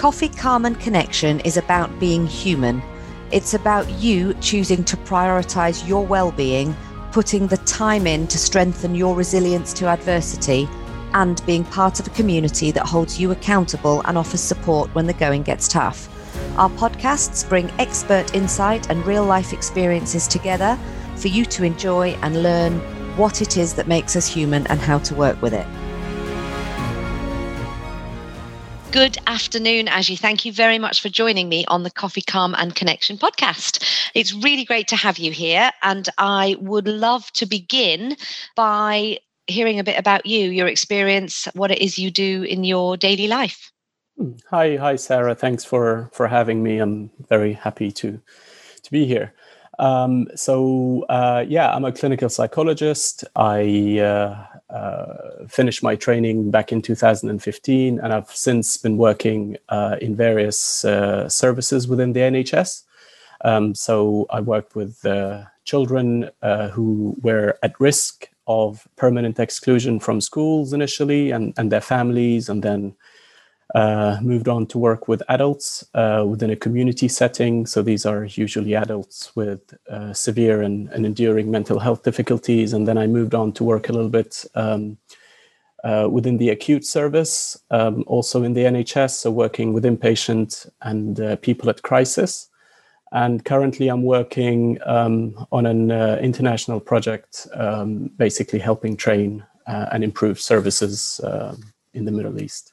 Coffee, Calm and Connection is about being human. It's about you choosing to prioritize your well being, putting the time in to strengthen your resilience to adversity, and being part of a community that holds you accountable and offers support when the going gets tough. Our podcasts bring expert insight and real life experiences together for you to enjoy and learn what it is that makes us human and how to work with it. Good afternoon, Aji. Thank you very much for joining me on the Coffee, Calm and Connection podcast. It's really great to have you here. And I would love to begin by hearing a bit about you, your experience, what it is you do in your daily life. Hmm. Hi, hi, Sarah. Thanks for for having me. I'm very happy to to be here. Um, so uh, yeah, I'm a clinical psychologist. I uh, uh, finished my training back in 2015, and I've since been working uh, in various uh, services within the NHS. Um, so I worked with uh, children who were at risk of permanent exclusion from schools initially, and, and their families, and then uh, moved on to work with adults uh, within a community setting. So these are usually adults with uh, severe and, and, enduring mental health difficulties. And then I moved on to work a little bit um, uh, within the acute service, um, also in the NHS, so working with inpatient and uh, people at crisis. And currently, I'm working um, on an uh, international project, um, basically helping train and improve services in the Middle East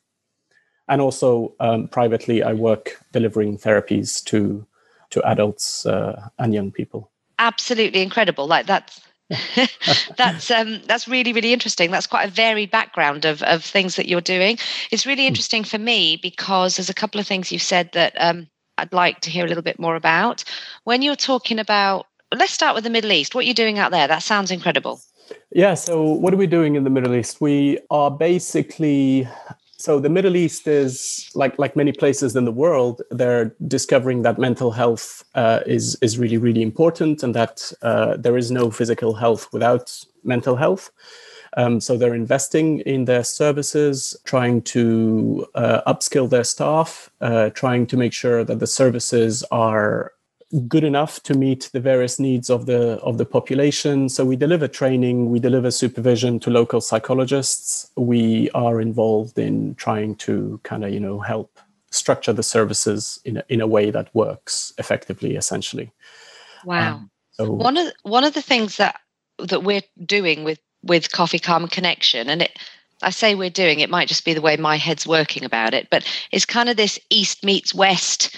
and also um, privately, I work delivering therapies to to adults uh, and young people. Absolutely incredible! Like that's that's um, that's really really interesting. That's quite a varied background of of things that you're doing. It's really hmm. interesting for me because there's a couple of things you've said that um, I'd like to hear a little bit more about. When you're talking about, let's start with the Middle East. What you're you doing out there? That sounds incredible. Yeah. So what are we doing in the Middle East? We are basically so the middle east is like like many places in the world they're discovering that mental health uh, is is really really important and that uh, there is no physical health without mental health. Um, so they're investing in their services trying to uh, upskill their staff uh, trying to make sure that the services are good enough to meet the various needs of the of the population. So we deliver training we deliver supervision to local psychologists. We are involved in trying to kind of you know help structure the services in a, in a way that works effectively essentially. Wow. Um, so one of one of the things that that we're doing with with coffee calm connection and it I say we're doing it might just be the way my head's working about it, but it's kind of this east meets west.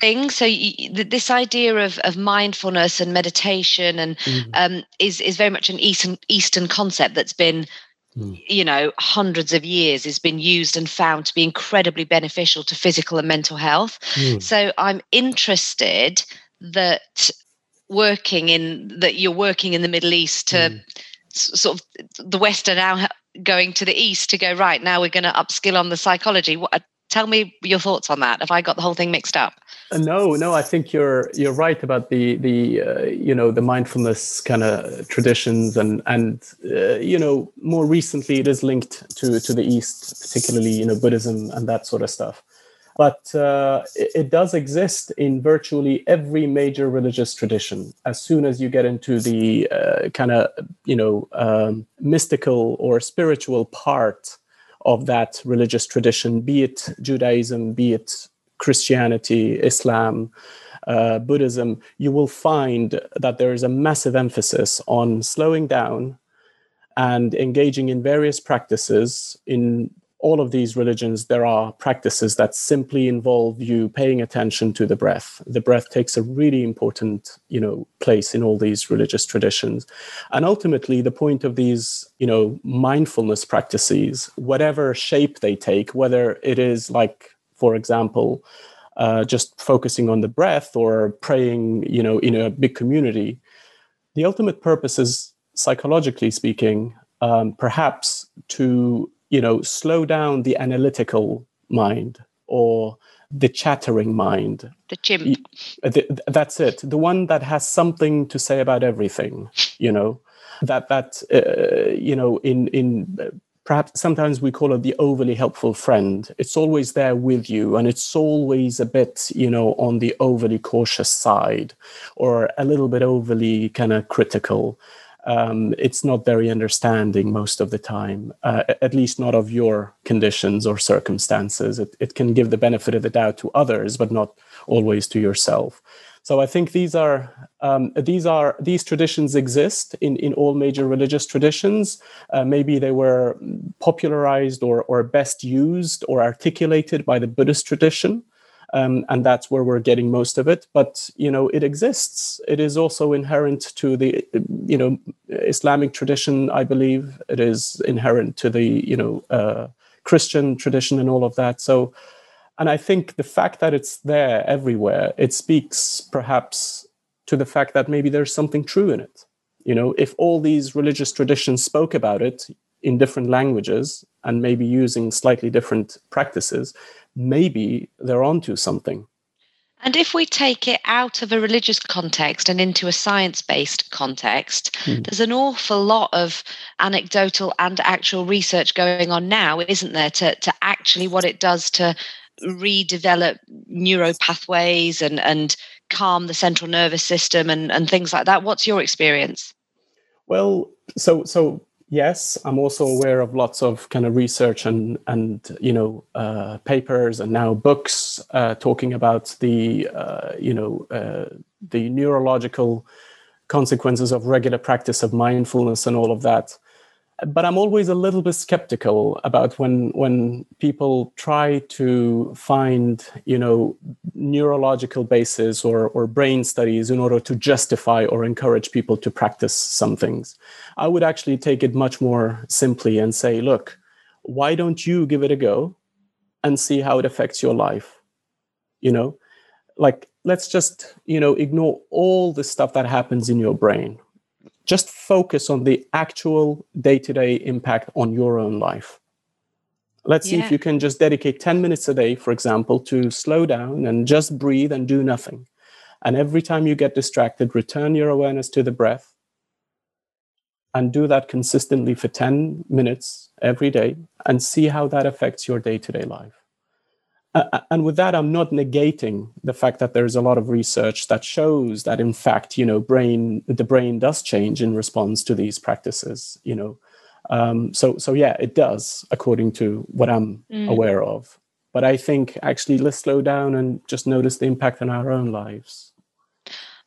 Thing. So you, this idea of, of mindfulness and meditation and mm. um, is is very much an Eastern Eastern concept that's been mm. you know hundreds of years has been used and found to be incredibly beneficial to physical and mental health. Mm. So I'm interested that working in that you're working in the Middle East to hmm. sort of the West are now going to the East to go right now we're going to upskill on the psychology. What tell me your thoughts on that. Have i got the whole thing mixed up? Uh, no no i think you're you're right about the the uh, you know the mindfulness kind of traditions and and uh, you know more recently it is linked to to the east particularly you know buddhism and that sort of stuff. But uh, it, does exist in virtually every major religious tradition. As soon as you get into the uh, kind of you know um, mystical or spiritual part of that religious tradition, be it Judaism, be it Christianity, Islam, uh, Buddhism, you will find that there is a massive emphasis on slowing down and engaging in various practices in all of these religions, there are practices that simply involve you paying attention to the breath. The breath takes a really important, you know, place in all these religious traditions. And ultimately, the point of these, you know, mindfulness practices, whatever shape they take, whether it is like, for example, uh, just focusing on the breath or praying, you know, in a big community, the ultimate purpose is, psychologically speaking, um, perhaps to you know slow down the analytical mind or the chattering mind the chimp the, that's it the one that has something to say about everything you know that that uh, you know in in perhaps sometimes we call it the overly helpful friend. It's always there with you, and it's always a bit, you know, on the overly cautious side or a little bit overly kind of critical. Um, it's not very understanding most of the time, uh, at least not of your conditions or circumstances. It, it can give the benefit of the doubt to others, but not always to yourself. So I think these are um, these are these traditions exist in, in all major religious traditions. Uh, maybe they were popularized or or best used or articulated by the Buddhist tradition. Um, and that's where we're getting most of it. But you know, it exists. It is also inherent to the you know Islamic tradition. I believe it is inherent to the you know uh, Christian tradition and all of that. So and I think the fact that it's there everywhere, it speaks perhaps to the fact that maybe there's something true in it. You know, if all these religious traditions spoke about it in different languages and maybe using slightly different practices, maybe they're onto something. And if we take it out of a religious context and into a science based context, mm. there's an awful lot of anecdotal and actual research going on now, isn't there, to, to actually what it does to redevelop neuro pathways and and calm the central nervous system and and things like that what's your experience well so so yes i'm also aware of lots of kind of research and and you know uh, papers and now books uh, talking about the uh, you know uh, the neurological consequences of regular practice of mindfulness and all of that but I'm always a little bit skeptical about when when people try to find you know neurological basis or or brain studies in order to justify or encourage people to practice some things. I would actually take it much more simply and say, look, why don't you give it a go and see how it affects your life? You know, like let's just you know ignore all the stuff that happens in your brain just focus on the actual day-to-day impact on your own life. Let's yeah. see if you can just dedicate 10 minutes a day for example to slow down and just breathe and do nothing. And every time you get distracted return your awareness to the breath and do that consistently for 10 minutes every day and see how that affects your day-to-day life uh, and with that i'm not negating the fact that there's a lot of research that shows that in fact you know brain the brain does change in response to these practices you know. Um, so so yeah it does according to what i'm mm. aware of. But i think actually let's slow down and just notice the impact on our own lives.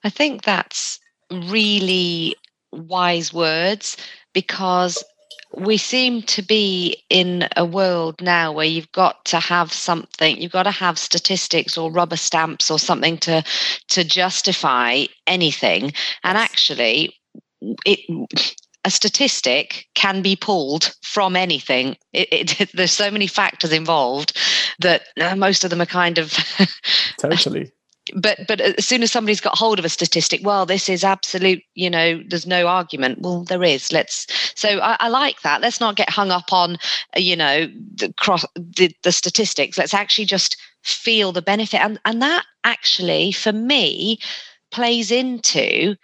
I think that's really wise words because we seem to be in a world now where you've got to have something you've got to have statistics or rubber stamps or something to to justify anything. And actually it a statistic can be pulled from anything. It, it, there's so many factors involved that uh, most of them are kind of totally but but as soon as somebody's got hold of a statistic well this is absolute you know there's no argument well there is let's so i, I like that let's not get hung up on you know the cross the, the statistics let's actually just feel the benefit and and that actually for me plays into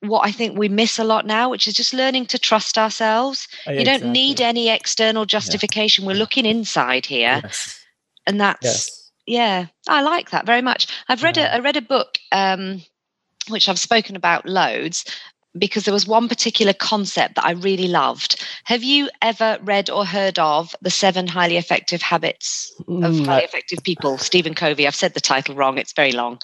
what I think we miss a lot now, which is just learning to trust ourselves. Oh, you don't need any external justification. Yeah. We're looking inside here. Yes. And that's yes yeah i like that very much i've read yeah. a I read a book um, which i've spoken about loads because there was one particular concept that i really loved have you ever read or heard of the seven highly effective habits of mm, highly effective people stephen covey i've said the title wrong it's very long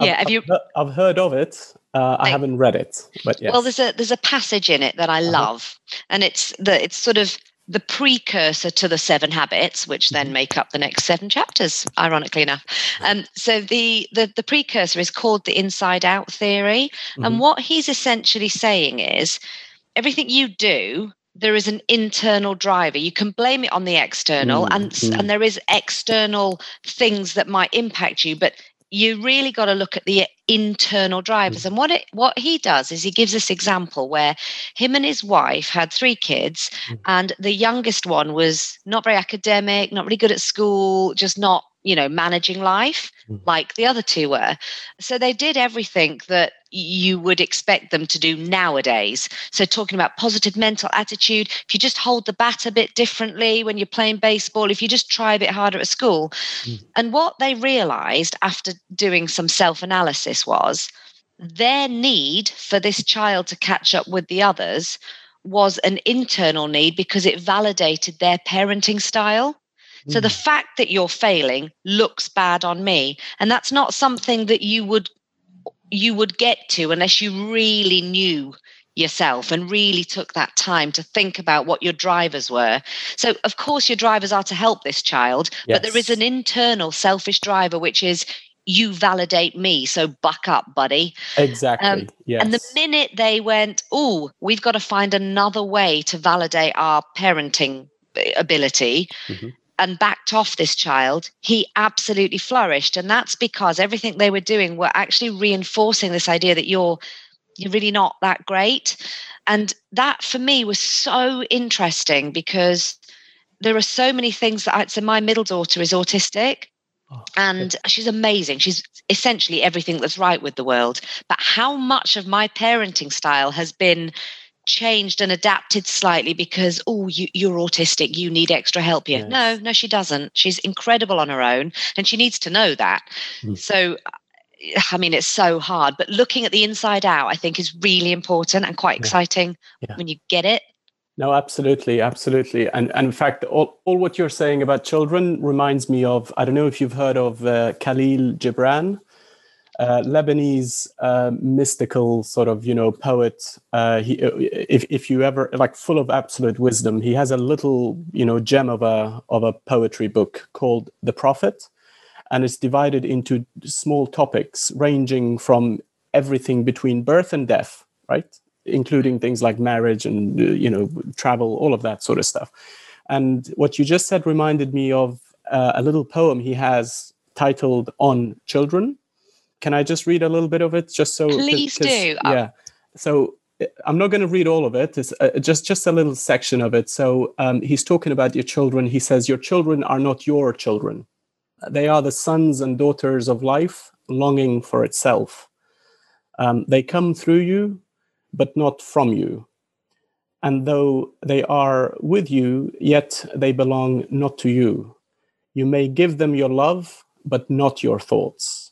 yeah I've, have you i've heard of it uh, I haven't read it, but yes. Well, there's a there's a passage in it that I uh-huh. love, and it's the it's sort of the precursor to the seven habits, which then mm-hmm. make up the next seven chapters, ironically enough. Um, so the, the, the precursor is called the inside out theory. Mm-hmm. And what he's essentially saying is everything you do, there is an internal driver. You can blame it on the external, mm-hmm. and, mm. and there is external things that might impact you, but you really got to look at the internal drivers. Mm. And what it, what he does is he gives this example where him and his wife had three kids, mm. and the youngest one was not very academic, not really good at school, just not you know managing life mm. like the other two were. So they did everything that you would expect them to do nowadays. So, talking about positive mental attitude, if you just hold the bat a bit differently when you're playing baseball, if you just try a bit harder at school. Mm. And what they realized after doing some self analysis was their need for this child to catch up with the others was an internal need because it validated their parenting style. So the mm. fact that you're failing looks bad on me. And that's not something that you would you would get to unless you really knew yourself and really took that time to think about what your drivers were. So, of course, your drivers are to help this child, yes. but there is an internal selfish driver, which is you validate me. So, buck up, buddy. Exactly. Um, yes. And the minute they went, oh, we've got to find another way to validate our parenting ability. Mm-hmm and backed off this child, he absolutely flourished. And that's because everything they were doing were actually reinforcing this idea that you're you're really not that great. And that for me was so interesting because there are so many things that I so my middle daughter is autistic. Oh, and she's amazing. She's essentially everything that's right with the world. But how much of my parenting style has been changed and adapted slightly because oh you, you're autistic you need extra help here yes. no no she doesn't she's incredible on her own and she needs to know that mm. so i mean it's so hard but looking at the inside out i think is really important and quite exciting yeah. Yeah. when you get it no absolutely absolutely and, and in fact all, all what you're saying about children reminds me of i don't know if you've heard of uh, khalil gibran uh, Lebanese uh, mystical sort of you know poet. Uh, he, uh, if if you ever like full of absolute wisdom, he has a little you know gem of a of a poetry book called The Prophet, and it's divided into small topics ranging from everything between birth and death, right, including things like marriage and uh, you know travel, all of that sort of stuff. And what you just said reminded me of uh, a little poem he has titled "On Children." Can I just read a little bit of it, just so? Please do. Yeah. So I'm not going to read all of it. It's uh, just just a little section of it. So um, he's talking about your children. He says your children are not your children; they are the sons and daughters of life, longing for itself. Um, they come through you, but not from you. And though they are with you, yet they belong not to you. You may give them your love, but not your thoughts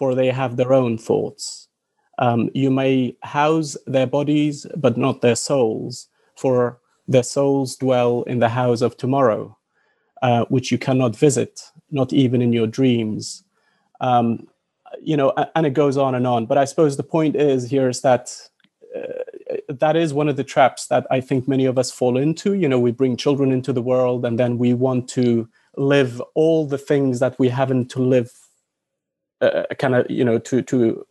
for they have their own thoughts. Um, you may house their bodies, but not their souls, for their souls dwell in the house of tomorrow, uh, which you cannot visit, not even in your dreams. Um, you know, and it goes on and on. But I suppose the point is here is that uh, that is one of the traps that I think many of us fall into. You know, we bring children into the world, and then we want to live all the things that we haven't to live uh, kind of you know to to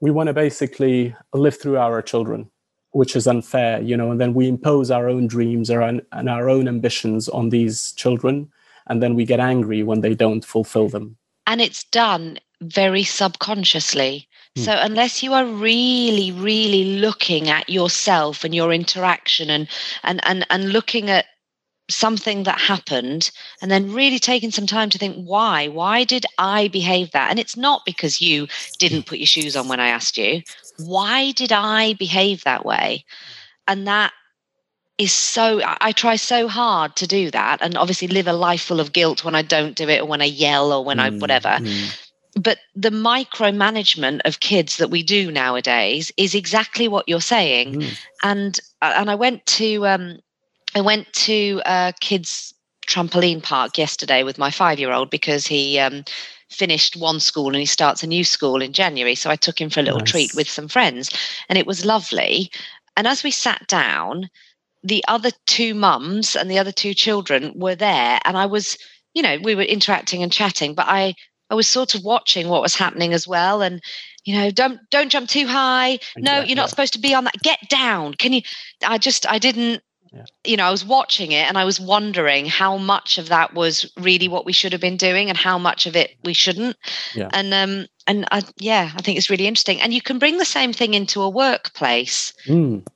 we want to basically live through our children which is unfair you know and then we impose our own dreams and our own ambitions on these children and then we get angry when they don't fulfill them and it's done very subconsciously hmm. so unless you are really really looking at yourself and your interaction and and and, and looking at something that happened and then really taking some time to think why? Why did i behave that? And it's not because you didn't put your shoes on when i asked you. Why did i behave that way? And that is so i try so hard to do that and obviously live a life full of guilt when i don't do it or when i yell or when mm, i whatever. mm. but the micromanagement of kids that we do nowadays is exactly what you're saying. Mm. and and i went to um I went to a kids trampoline park yesterday with my five year old because he um, finished one school and he starts a new school in January. So I took him for a little nice. treat with some friends and it was lovely. And as we sat down, the other two mums and the other two children were there. And I was, you know, we were interacting and chatting, but I, I was sort of watching what was happening as well. And, you know, don't don't jump too high. No, you're not supposed to be on that. Get down. Can you? I just I didn't yeah. you know, I was watching it and I was wondering how much of that was really what we should have been doing and how much of it we shouldn't. Yeah. And um and I, yeah, I think it's really interesting. And you can bring the same thing into a workplace. Mm.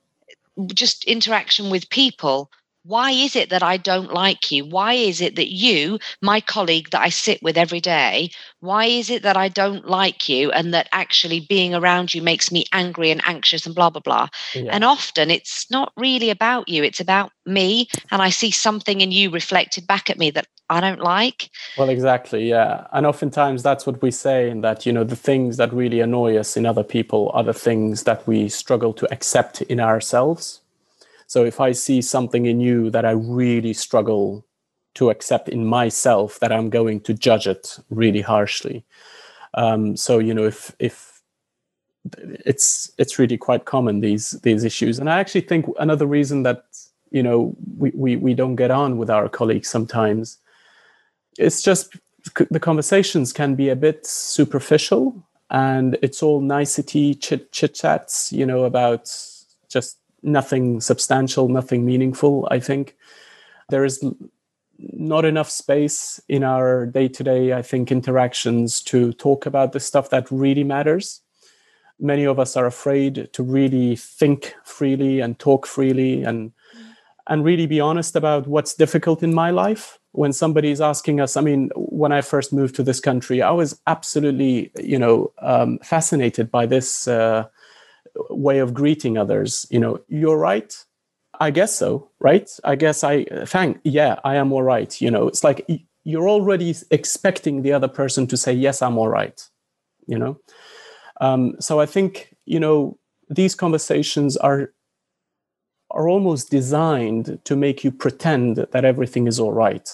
Just interaction with people. Why is it that I don't like you? Why is it that you, my colleague that I sit with every day, why is it that I don't like you and that actually being around you makes me angry and anxious and blah, blah, blah? Yeah. And often it's not really about you, it's about me. And I see something in you reflected back at me that I don't like. Well, exactly. Yeah. And oftentimes that's what we say in that, you know, the things that really annoy us in other people are the things that we struggle to accept in ourselves. So if I see something in you that I really struggle to accept in myself, that I'm going to judge it really harshly. Um, so you know, if if it's it's really quite common these these issues, and I actually think another reason that you know we we, we don't get on with our colleagues sometimes, it's just the conversations can be a bit superficial and it's all nicety chit chit chats you know about just nothing substantial, nothing meaningful, I think. There is not enough space in our day to day, I think, interactions to talk about the stuff that really matters. Many of us are afraid to really think freely and talk freely and and really be honest about what's difficult in my life when somebody is asking us i mean when i first moved to this country i was absolutely you know um, fascinated by this uh, way of greeting others. You know you're right? I guess so right? I guess i thank yeah i am all right you know? It's like you're already expecting the other person to say yes i'm all right you know? Um, so i think you know these conversations are are almost designed to make you pretend that everything is all right.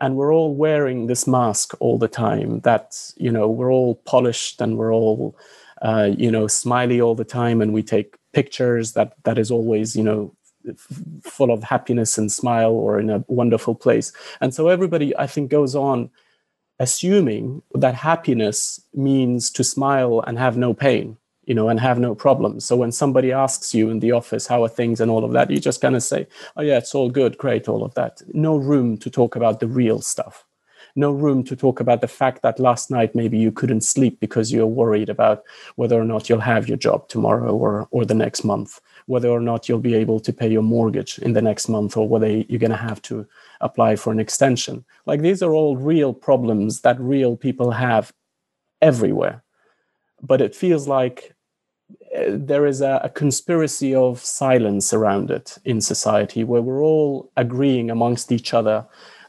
And we're all wearing this mask all the time that you know we're all polished and we're all uh, you know, smiley all the time, and we take pictures that that is always, you know, full of happiness and smile or in a wonderful place. And so everybody, I think, goes on assuming that happiness means to smile and have no pain you know, and have no problems. So when somebody asks you in the office, how are things and all of that, you just kind of say, oh, yeah, it's all good, great, all of that. No room to talk about the real stuff no room to talk about the fact that last night maybe you couldn't sleep because you're worried about whether or not you'll have your job tomorrow or or the next month whether or not you'll be able to pay your mortgage in the next month or whether you're going to have to apply for an extension. Like these are all real problems that real people have everywhere. But it feels like eh, there is a, a, conspiracy of silence around it in society where we're all agreeing amongst each other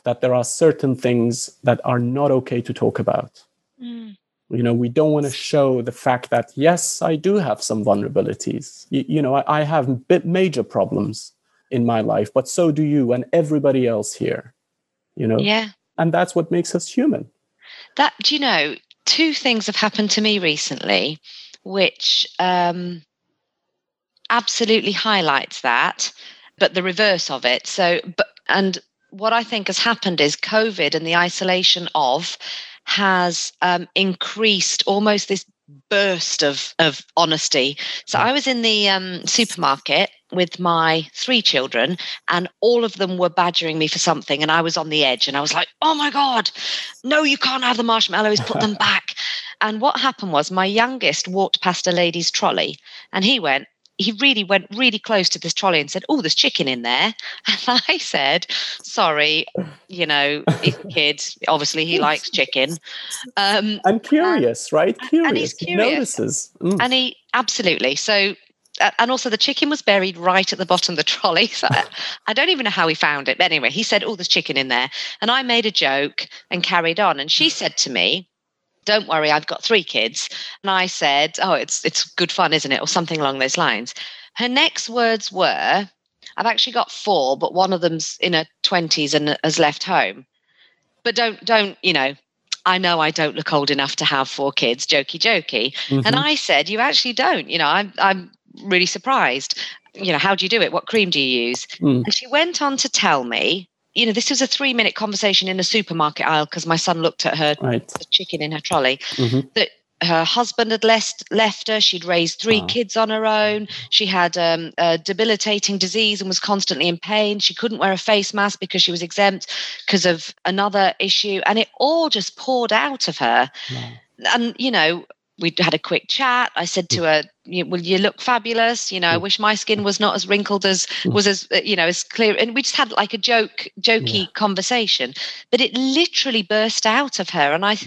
that there are certain things that are not okay to talk about. Mm. You know, we don't want to show the fact that, yes, I do have some vulnerabilities. You, you know, I, I have bit major problems in my life, but so do you and everybody else here. You know? Yeah. And that's what makes us human. That, do you know, two things have happened to me recently, which um, absolutely highlights that, but the reverse of it. So, but, and what I think has happened is COVID and the isolation of has um, increased almost this burst of of honesty. So I was in the um, supermarket with my three children, and all of them were badgering me for something, and I was on the edge, and I was like, "Oh my god, no, you can't have the marshmallows. Put them back." And what happened was my youngest walked past a lady's trolley, and he went, he really went really close to this trolley and said, "Oh, there's chicken in there." And I said, "Sorry, you know, he's a kid. Obviously, he likes chicken." Um, I'm curious, and, right? Curious. And he's curious. He notices. Mm. And he absolutely so. And also, the chicken was buried right at the bottom of the trolley. So I don't even know how he found it. But anyway, he said, Oh, there's chicken in there. And I made a joke and carried on. And she said to me, don't worry, I've got three kids. And I said, oh, it's it's good fun, isn't it? Or something along those lines. Her next words were, I've actually got four, but one of them's in her 20s and has left home. But don't, don't, you know, I know I don't look old enough to have four kids, jokey, jokey. Mm-hmm. And I said, You actually don't. You know, I'm, I'm really surprised. You know, how do you do it? What cream do you use? Mm. And she went on to tell me you know, this was a three minute conversation in a supermarket aisle because my son looked at her right. chicken in her trolley. Mm-hmm. That her husband had left left her. She'd raised three wow. kids on her own. She had um, a debilitating disease and was constantly in pain. She couldn't wear a face mask because she was exempt because of another issue, and it all just poured out of her. Wow. And you know, we had a quick chat. I said to mm. her, "Well, you look fabulous. You know, I mm. wish my skin was not as wrinkled as mm. was as uh, you know as clear." And we just had like a joke, jokey yeah. conversation. But it literally burst out of her, and I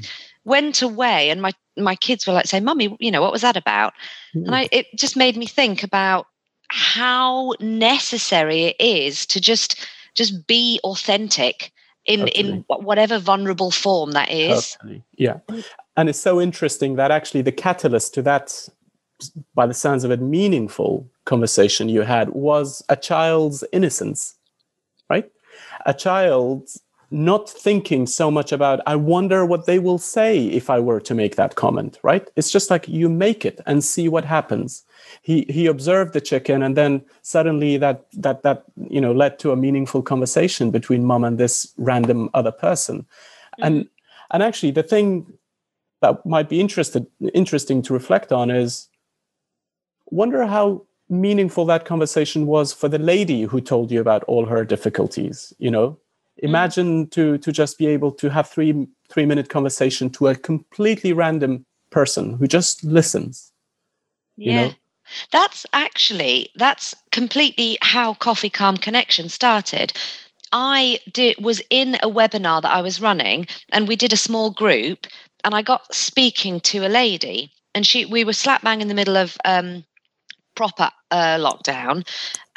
went away, and my my kids were like, "Say, mummy, you know, what was that about?" Mm. And I it just made me think about how necessary it is to just just be authentic in in whatever vulnerable form that is. Yeah, and it's so interesting that actually the catalyst to that, by the sounds of it, meaningful conversation you had was a child's innocence, right? A child not thinking so much about i wonder what they will say if i were to make that comment right it's just like you make it and see what happens he he observed the chicken and then suddenly that that that you know led to a meaningful conversation between mom and this random other person mm-hmm. and and actually the thing that might be interested interesting to reflect on is wonder how meaningful that conversation was for the lady who told you about all her difficulties you know mm-hmm. imagine to to just be able to have three three minute conversation to a completely random person who just listens yeah. you know that's actually that's completely how Coffee Calm Connection started. I did was in a webinar that I was running, and we did a small group, and I got speaking to a lady, and she we were slap bang in the middle of um, proper uh, lockdown,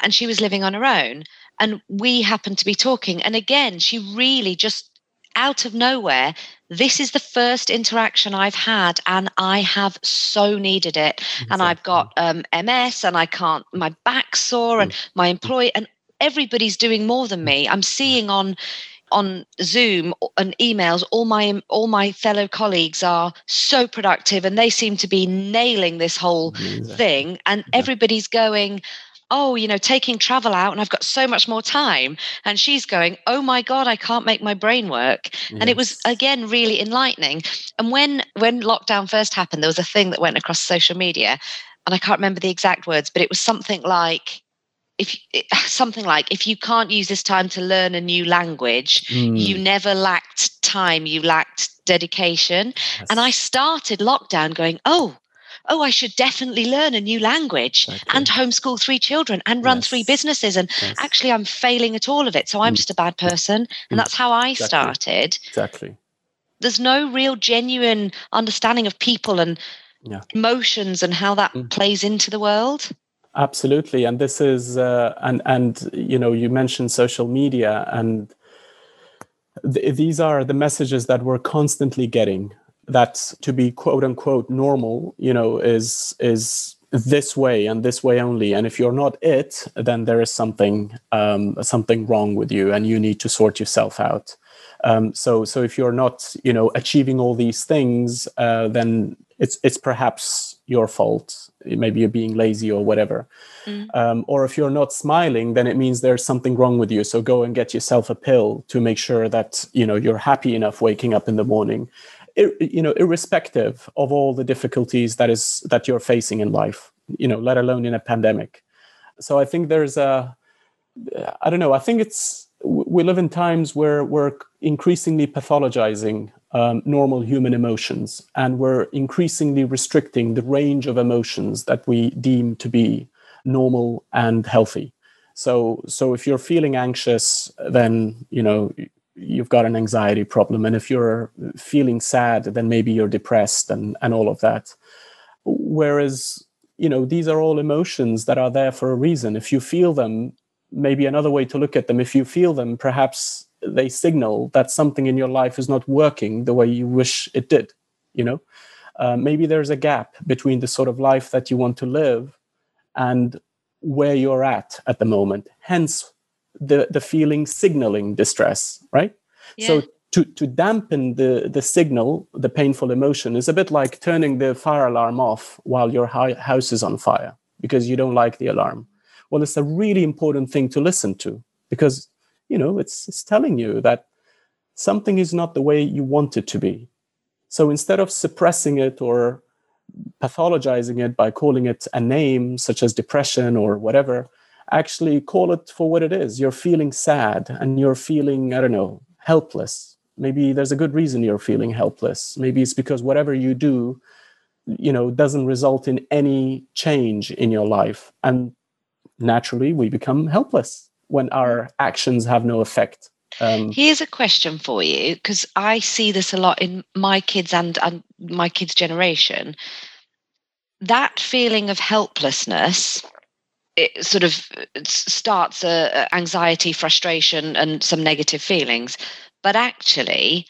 and she was living on her own, and we happened to be talking, and again she really just out of nowhere, this is the first interaction I've had, and I have so needed it. Exactly. And I've got um, MS, and I can't, my back sore, and mm. my employee, and everybody's doing more than me. I'm seeing on on Zoom and emails, all my all my fellow colleagues are so productive, and they seem to be nailing this whole exactly. thing. And everybody's going, oh, you know, taking travel out and I've got so much more time. And she's going, oh my God, I can't make my brain work. Yes. And it was again really enlightening. And when when lockdown first happened, there was a thing that went across social media, and I can't remember the exact words, but it was something like if something like if you can't use this time to learn a new language mm. you never lacked time you lacked dedication yes. and i started lockdown going oh oh, I should definitely learn a new language okay. and homeschool three children and run yes. three businesses. And yes. actually, I'm failing at all of it. So I'm mm. just a bad person. And mm. that's how I exactly. started. Exactly. There's no real genuine understanding of people and yeah. emotions and how that mm. plays into the world. Absolutely. And this is, uh, and, and, you know, you mentioned social media and, th- these are the messages that we're constantly getting that to be quote unquote normal you know is is this way and this way only. And if you're not it then there is something um, something wrong with you and you need to sort yourself out. Um, so so if you're not you know achieving all these things uh, then it's it's perhaps your fault maybe you're being lazy or whatever. Mm. um, or if you're not smiling then it means there's something wrong with you. So go and get yourself a pill to make sure that you know you're happy enough waking up in the morning. You know irrespective of all the difficulties that is that you're facing in life you know let alone in a pandemic. So i think there's a i don't know i think it's we live in times where we're increasingly pathologizing um, normal human emotions and we're increasingly restricting the range of emotions that we deem to be normal and healthy. So so if you're feeling anxious then you know you've got an anxiety problem. And if you're feeling sad then maybe you're depressed and and all of that. Whereas you know these are all emotions that are there for a reason. If you feel them maybe another way to look at them if you feel them perhaps they signal that something in your life is not working the way you wish it did you know? Uh, maybe there's a gap between the sort of life that you want to live and where you're at at the moment hence the the feeling signaling distress right? Yeah. so to to dampen the the signal the painful emotion is a bit like turning the fire alarm off while your house is on fire because you don't like the alarm. Well it's a really important thing to listen to because you know it's it's telling you that something is not the way you want it to be so instead of suppressing it or pathologizing it by calling it a name such as depression or whatever actually call it for what it is. You're feeling sad and you're feeling, I don't know, helpless. Maybe there's a good reason you're feeling helpless. Maybe it's because whatever you do you know doesn't result in any change in your life and naturally we become helpless when our actions have no effect um, Here's a question for you because I see this a lot in my kids and, and my kids' generation. That feeling of helplessness it sort of starts a, a anxiety, frustration, and some negative feelings. But actually,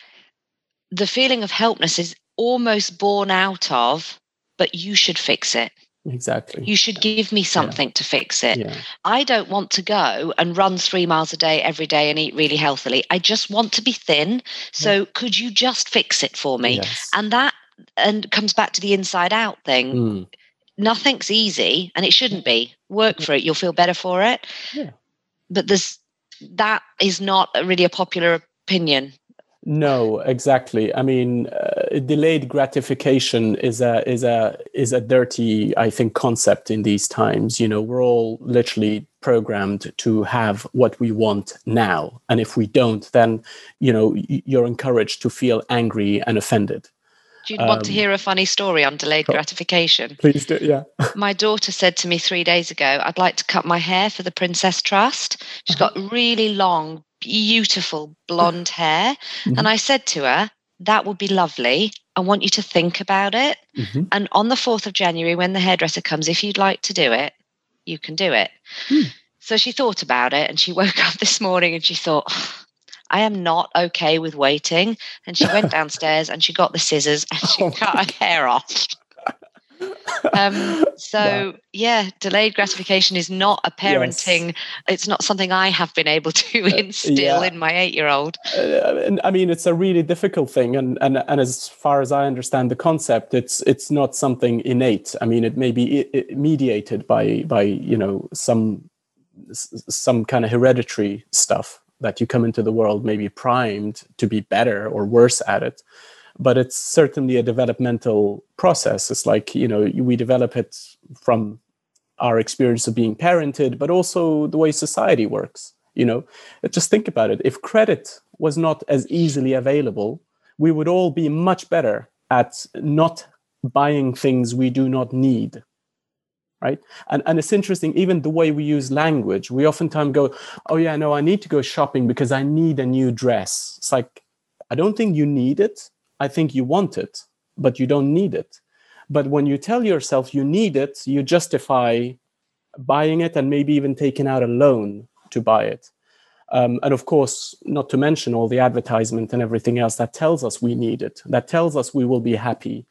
the feeling of helplessness is almost born out of, but you should fix it. Exactly. You should give me something yeah. to fix it. Yeah. I don't want to go and run three miles a day every day and eat really healthily. I just want to be thin. So yeah. could you just fix it for me? Yes. And that and comes back to the inside out thing. Mm. Nothing's easy and it shouldn't be. Work for it. You'll feel better for it. Yeah. But there's that is not really a popular opinion no, exactly. I mean, uh, delayed gratification is a is a is a dirty, I think, concept in these times. You know, we're all literally programmed to have what we want now, and if we don't, then you know you're encouraged to feel angry and offended. Do you um, want to um, hear a funny story on delayed gratification? Please do. Yeah. my daughter said to me three days ago, "I'd like to cut my hair for the Princess Trust." She's uh-huh. got really long beautiful blonde hair. Mm-hmm. And I said to her, That would be lovely. I want you to think about it. Mm-hmm. And on the 4th of January, when the hairdresser comes, if you'd like to do it, you can do it. Mm. So she thought about it and she woke up this morning and she thought, I am not okay with waiting. And she went downstairs and she got the scissors and she oh cut her hair off um, so wow. yeah, delayed gratification is not a parenting. Yes. It's not something I have been able to uh, instill yeah. in my eight-year-old. Uh, I mean, it's a really difficult thing, and and and as far as I understand the concept, it's it's not something innate. I mean, it may be mediated by by you know some some kind of hereditary stuff that you come into the world maybe primed to be better or worse at it. But it's certainly a developmental process. It's like you know we develop it from our experience of being parented but also the way society works you know? Just think about it. If credit was not as easily available we would all be much better at not buying things we do not need right and, and it's interesting even the way we use language we oftentimes go oh yeah no i need to go shopping because i need a new dress it's like i don't think you need it I think you want it, but you don't need it. But when you tell yourself you need it, you justify buying it and maybe even taking out a loan to buy it. Um, and of course, not to mention all the advertisement and everything else that tells us we need it, that tells us we will be happy,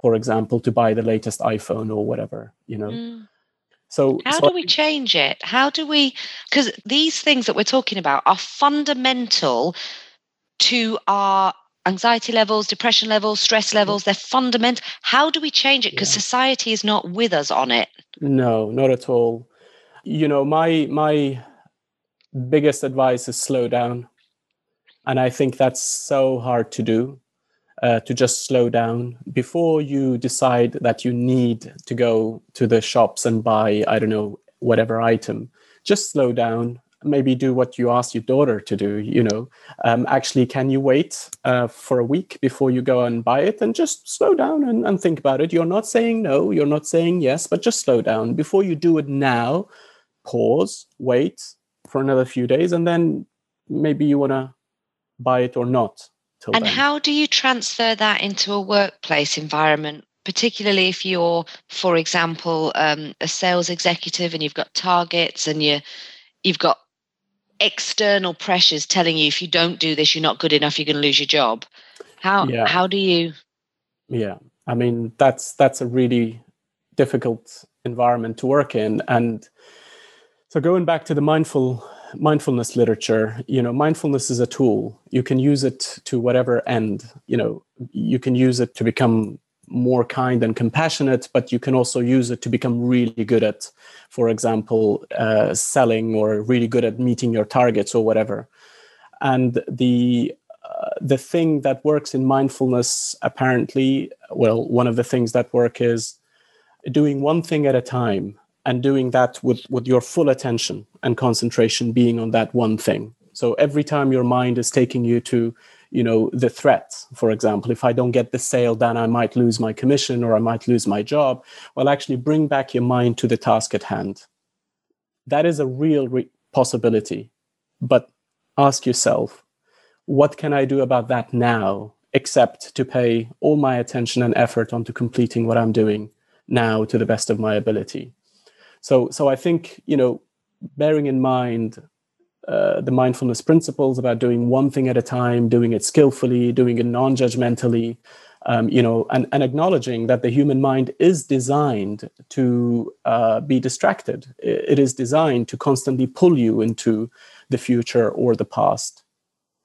for example, to buy the latest iPhone or whatever, you know. Mm. So, how so do we change it? How do we? Because these things that we're talking about are fundamental to our anxiety levels, depression levels, stress levels, they're fundamental. How do we change it? Because yeah. society is not with us on it. No, not at all. You know, my my biggest advice is slow down. And I think that's so hard to do. Uh, to just slow down before you decide that you need to go to the shops and buy, I don't know, whatever item. Just slow down, maybe do what you ask your daughter to do you know. Um, actually can you wait uh, for a week before you go and buy it and just slow down and, and think about it? You're not saying no you're not saying yes but just slow down. Before you do it now pause wait for another few days and then maybe you want to buy it or not and then. how do you transfer that into a workplace environment particularly if you're for example um, a sales executive and you've got targets and you you've got external pressures telling you if you don't do this you're not good enough you're going to lose your job how yeah. how do you yeah i mean that's that's a really difficult environment to work in and so going back to the mindful mindfulness literature you know mindfulness is a tool you can use it to whatever end you know you can use it to become more kind and compassionate, but you can also use it to become really good at, for example, uh, selling or really good at meeting your targets or whatever. And the uh, the thing that works in mindfulness, apparently, well, one of the things that work is doing one thing at a time and doing that with, with your full attention and concentration being on that one thing. So every time your mind is taking you to you know the threat for example if i don't get the sale then i might lose my commission or i might lose my job. Well actually bring back your mind to the task at hand. That is a real re- possibility. But ask yourself what can i do about that now except to pay all my attention and effort onto completing what i'm doing now to the best of my ability so so i think you know bearing in mind uh, the mindfulness principles about doing one thing at a time, doing it skillfully, doing it non-judgmentally, um, you know, and, and acknowledging that the human mind is designed to uh, be distracted. It is designed to constantly pull you into the future or the past,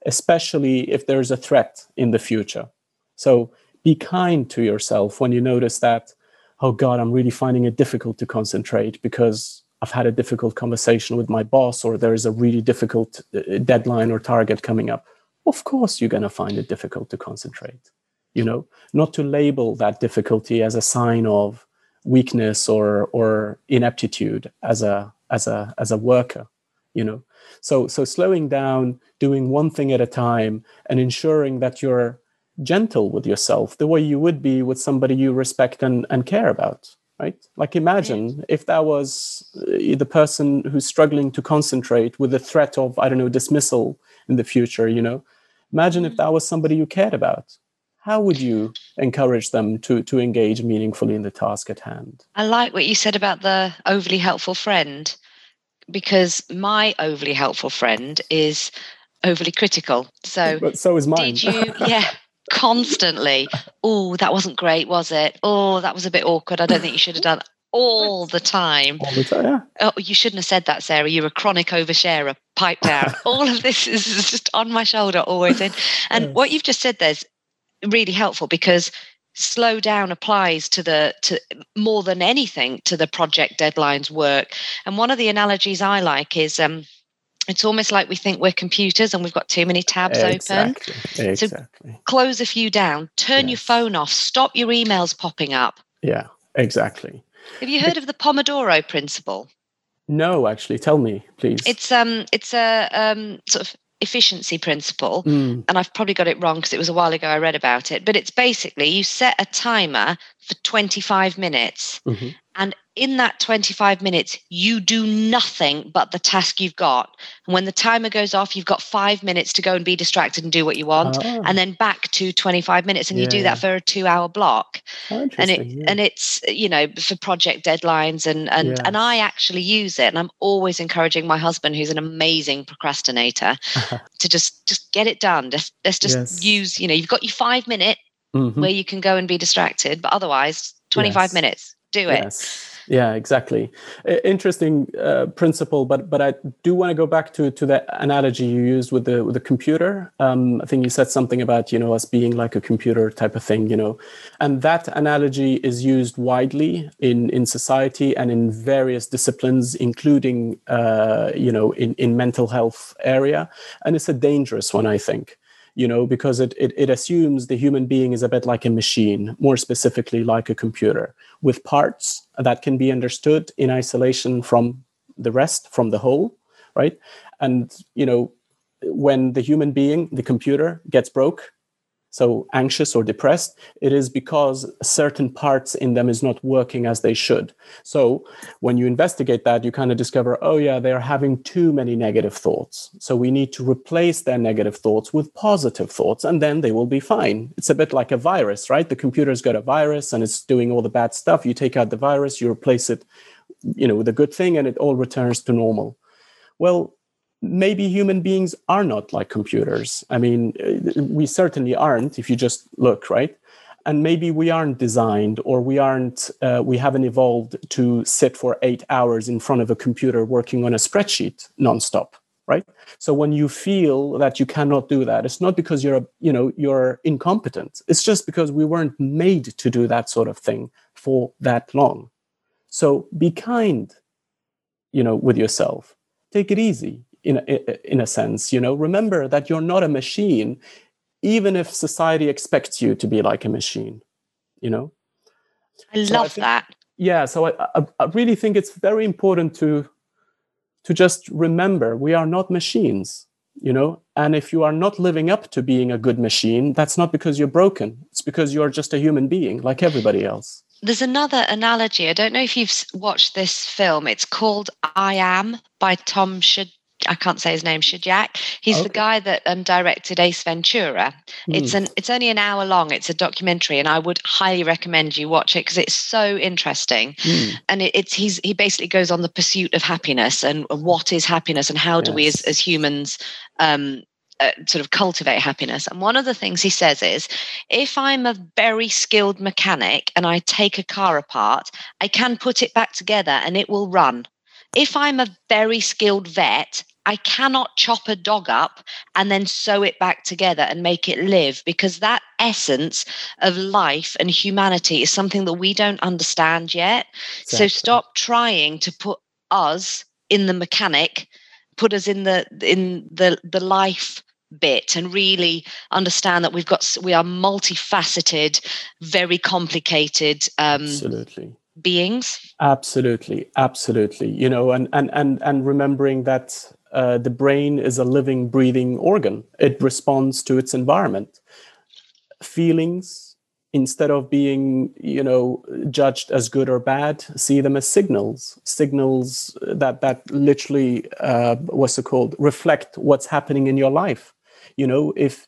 especially if there's a threat in the future. So be kind to yourself when you notice that, oh God, I'm really finding it difficult to concentrate because I've had a difficult conversation with my boss or there is a really difficult uh, deadline or target coming up, of course you're going to find it difficult to concentrate. You know, not to label that difficulty as a sign of weakness or or ineptitude as a as a as a worker, you know. So so slowing down, doing one thing at a time and ensuring that you're gentle with yourself the way you would be with somebody you respect and, and care about right? Like imagine if that was uh, the person who's struggling to concentrate with the threat of, I don't know, dismissal in the future, you know? Imagine if mm. that was somebody you cared about. How would you encourage them to, to engage meaningfully in the task at hand? I like what you said about the overly helpful friend, because my overly helpful friend is overly critical. So, but so is mine. Did you? Yeah constantly, oh, that wasn't great, was it? Oh, that was a bit awkward. I don't think you should have done all the time. All the time, yeah. Oh, you shouldn't have said that, Sarah. You're a chronic oversharer. Pipe down. all of this is just on my shoulder, always in. And yes. what you've just said there's really helpful because slow down applies to the to more than anything to the project deadlines work. And one of the analogies I like is um it's almost like we think we're computers and we've got too many tabs exactly. open. Exactly. So close a few down, turn yes. your phone off, stop your emails popping up. Yeah, exactly. Have you heard of the Pomodoro principle? No, actually, tell me, please. It's um, it's a um, sort of efficiency principle, mm. and I've probably got it wrong because it was a while ago I read about it. But it's basically you set a timer for 25 minutes, mm-hmm. and in that 25 minutes, you do nothing but the task you've got. And when the timer goes off, you've got five minutes to go and be distracted and do what you want, oh. and then back to 25 minutes, and yeah. you do that for a two-hour block. Oh, and it yeah. and it's you know for project deadlines, and and yes. and I actually use it, and I'm always encouraging my husband, who's an amazing procrastinator, to just just get it done. Let's, let's just yes. use you know you've got your five minute mm-hmm. where you can go and be distracted, but otherwise 25 yes. minutes do it. Yes yeah exactly. Interesting uh, principle but but i do want to go back to to the analogy you used with the with the computer. Um, i think you said something about you know us being like a computer type of thing you know and that analogy is used widely in in society and in various disciplines including uh, you know in in mental health area and it's a dangerous one i think you know, because it, it, it assumes the human being is a bit like a machine, more specifically like a computer, with parts that can be understood in isolation from the rest, from the whole, right? And, you know, when the human being, the computer, gets broke, so anxious or depressed it is because certain parts in them is not working as they should. So when you investigate that you kind of discover oh yeah they're having too many negative thoughts. So we need to replace their negative thoughts with positive thoughts and then they will be fine. It's a bit like a virus right? The computer's got a virus and it's doing all the bad stuff. You take out the virus you replace it you know with a good thing and it all returns to normal. Well maybe human beings are not like computers. I mean, uh, we certainly aren't if you just look, right? And maybe we aren't designed or we aren't, uh, we haven't evolved to sit for eight hours in front of a computer working on a spreadsheet nonstop, right? So when you feel that you cannot do that, it's not because you're, you know, you're incompetent. It's just because we weren't made to do that sort of thing for that long. So be kind, you know, with yourself. Take it easy in a, in a sense you know remember that you're not a machine even if society expects you to be like a machine you know? I so love I think, that. Yeah so I, I, I really think it's very important to to just remember we are not machines you know? And if you are not living up to being a good machine that's not because you're broken. It's because you're just a human being like everybody else. There's another analogy. I don't know if you've watched this film. It's called i am by tom Shad- I can't say his name, Shadyac. He's okay. the guy that um, directed Ace Ventura. Mm. It's an it's only an hour long. It's a documentary, and I would highly recommend you watch it because it's so interesting. Mm. And it, it's he's he basically goes on the pursuit of happiness and what is happiness and how do yes. we as, as humans um, uh, sort of cultivate happiness. And one of the things he says is if I'm a very skilled mechanic and I take a car apart, I can put it back together and it will run. If I'm a very skilled vet, I cannot chop a dog up and then sew it back together and make it live because that essence of life and humanity is something that we don't understand yet. Exactly. So stop trying to put us in the mechanic, put us in the in the the life bit and really understand that we've got we are multifaceted very complicated um absolutely beings absolutely absolutely you know and and and and remembering that uh, the brain is a living breathing organ. It responds to its environment. Feelings instead of being you know judged as good or bad see them as signals. Signals that that literally uh, what's it called? Reflect what's happening in your life. You know if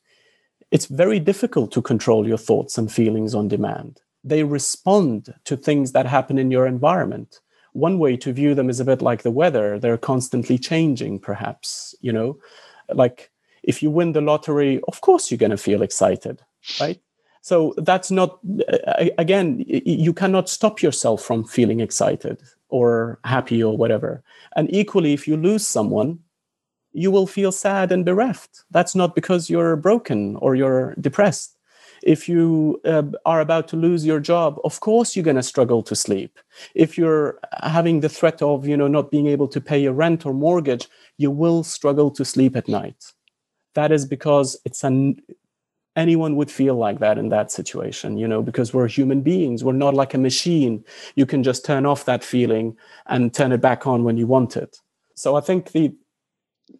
it's very difficult to control your thoughts and feelings on demand they respond to things that happen in your environment one way to view them is a bit like the weather they're constantly changing perhaps you know like if you win the lottery of course you're going to feel excited right so that's not again you cannot stop yourself from feeling excited or happy or whatever and equally if you lose someone you will feel sad and bereft. That's not because you're broken or you're depressed. If you uh, are about to lose your job, of course you're going to struggle to sleep. If you're having the threat of, you know, not being able to pay your rent or mortgage, you will struggle to sleep at night. That is because it's an anyone would feel like that in that situation, you know, because we're human beings. We're not like a machine. You can just turn off that feeling and turn it back on when you want it. So I think the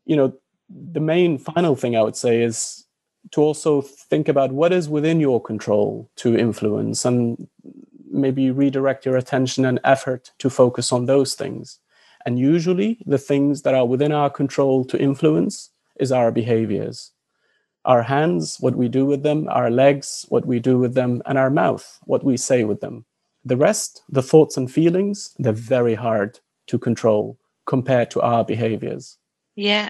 you know, the main final thing I would say is to also think about what is within your control to influence and maybe redirect your attention and effort to focus on those things. And usually, the things that are within our control to influence is our behaviors. Our hands, what we do with them, our legs, what we do with them, and our mouth, what we say with them. The rest, the thoughts and feelings, they're very hard to control compared to our behaviors. Yeah.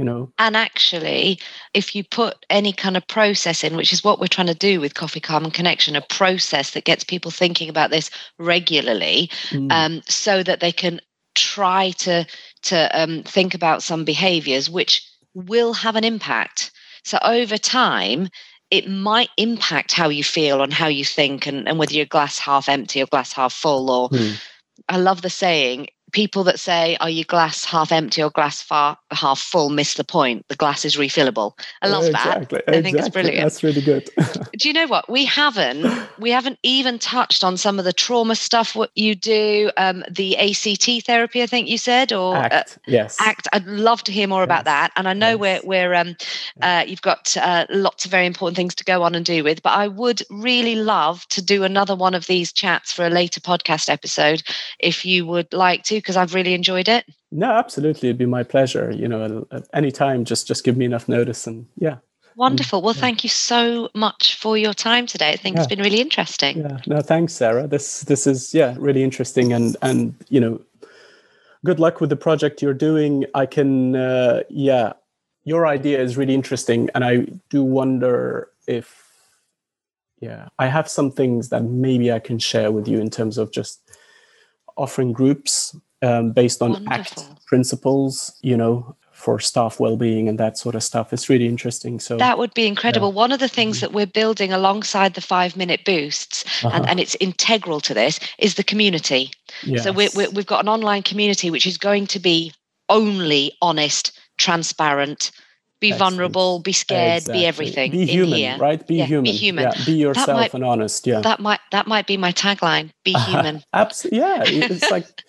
You know. And actually, if you put any kind of process in, which is what we're trying to do with Coffee Calm and Connection, a process that gets people thinking about this regularly, mm. um, so that they can try to to um, think about some behaviors which will have an impact. So over time, it might impact how you feel and how you think and, and whether you're glass half empty or glass half full or mm. I love the saying people that say, "Are you glass half empty or glass far, half full?" miss the point. The glass is refillable. I love exactly. that. I think it's brilliant. That's really good. do you know what we haven't? We haven't even touched on some of the trauma stuff. What you do, um, the ACT therapy, I think you said, or ACT. Uh, yes, ACT. I'd love to hear more yes. about that. And I know yes. we're we're um, uh, you've got uh, lots of very important things to go on and do with, but I would really love to do another one of these chats for a later podcast episode if you would like to because I've really enjoyed it. No, absolutely, it'd be my pleasure. You know, at any time, just just give me enough notice, and yeah. Wonderful. Well, thank you so much for your time today. I think yeah. it's been really interesting. Yeah. No, thanks, Sarah. This this is yeah really interesting, and and you know, good luck with the project you're doing. I can uh, yeah, your idea is really interesting, and I do wonder if yeah, I have some things that maybe I can share with you in terms of just offering groups um, based on Wonderful. ACT principles, you know, for staff well-being and that sort of stuff. It's really interesting. So that would be incredible. Yeah. One of the things that we're building alongside the five-minute boosts, uh-huh. and, and it's integral to this, is the community. Yes. So we we've got an online community which is going to be only honest, transparent, be Excellent. vulnerable, be scared, exactly. be everything. Be human, here. right? Be yeah, human. Be human. Yeah, be yourself might, and honest. Yeah. That might that might be my tagline. Be human. Absolutely. Yeah. It's like,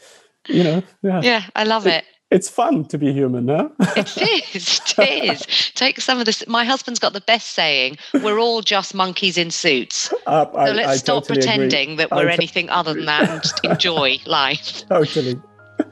you know. Yeah. Yeah, I love it. it's fun to be human, huh? it is. It is. Take some of this. My husband's got the best saying: "We're all just monkeys in suits." Uh, so I, let's I stop totally pretending agree. that we're anything other than that and just enjoy life. Totally.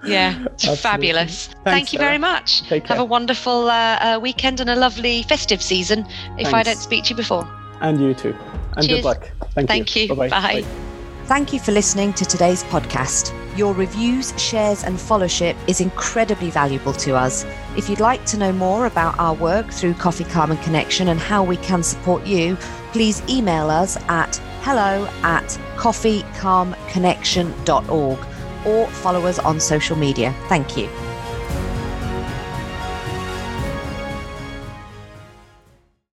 Yeah, fabulous. Thanks, Thank you Sarah. very much. Have a wonderful uh, uh, weekend and a lovely festive season. If Thanks. I don't speak to you before. And you too. And Cheers. good luck. Thank, Thank you. you. Bye-bye. Bye. Thank you for listening to today's podcast. Your reviews, shares, and followship is incredibly valuable to us. If you'd like to know more about our work through Coffee Calm Connection and how we can support you, please email us at hello at coffeecalmconnection.org or follow us on social media. Thank you.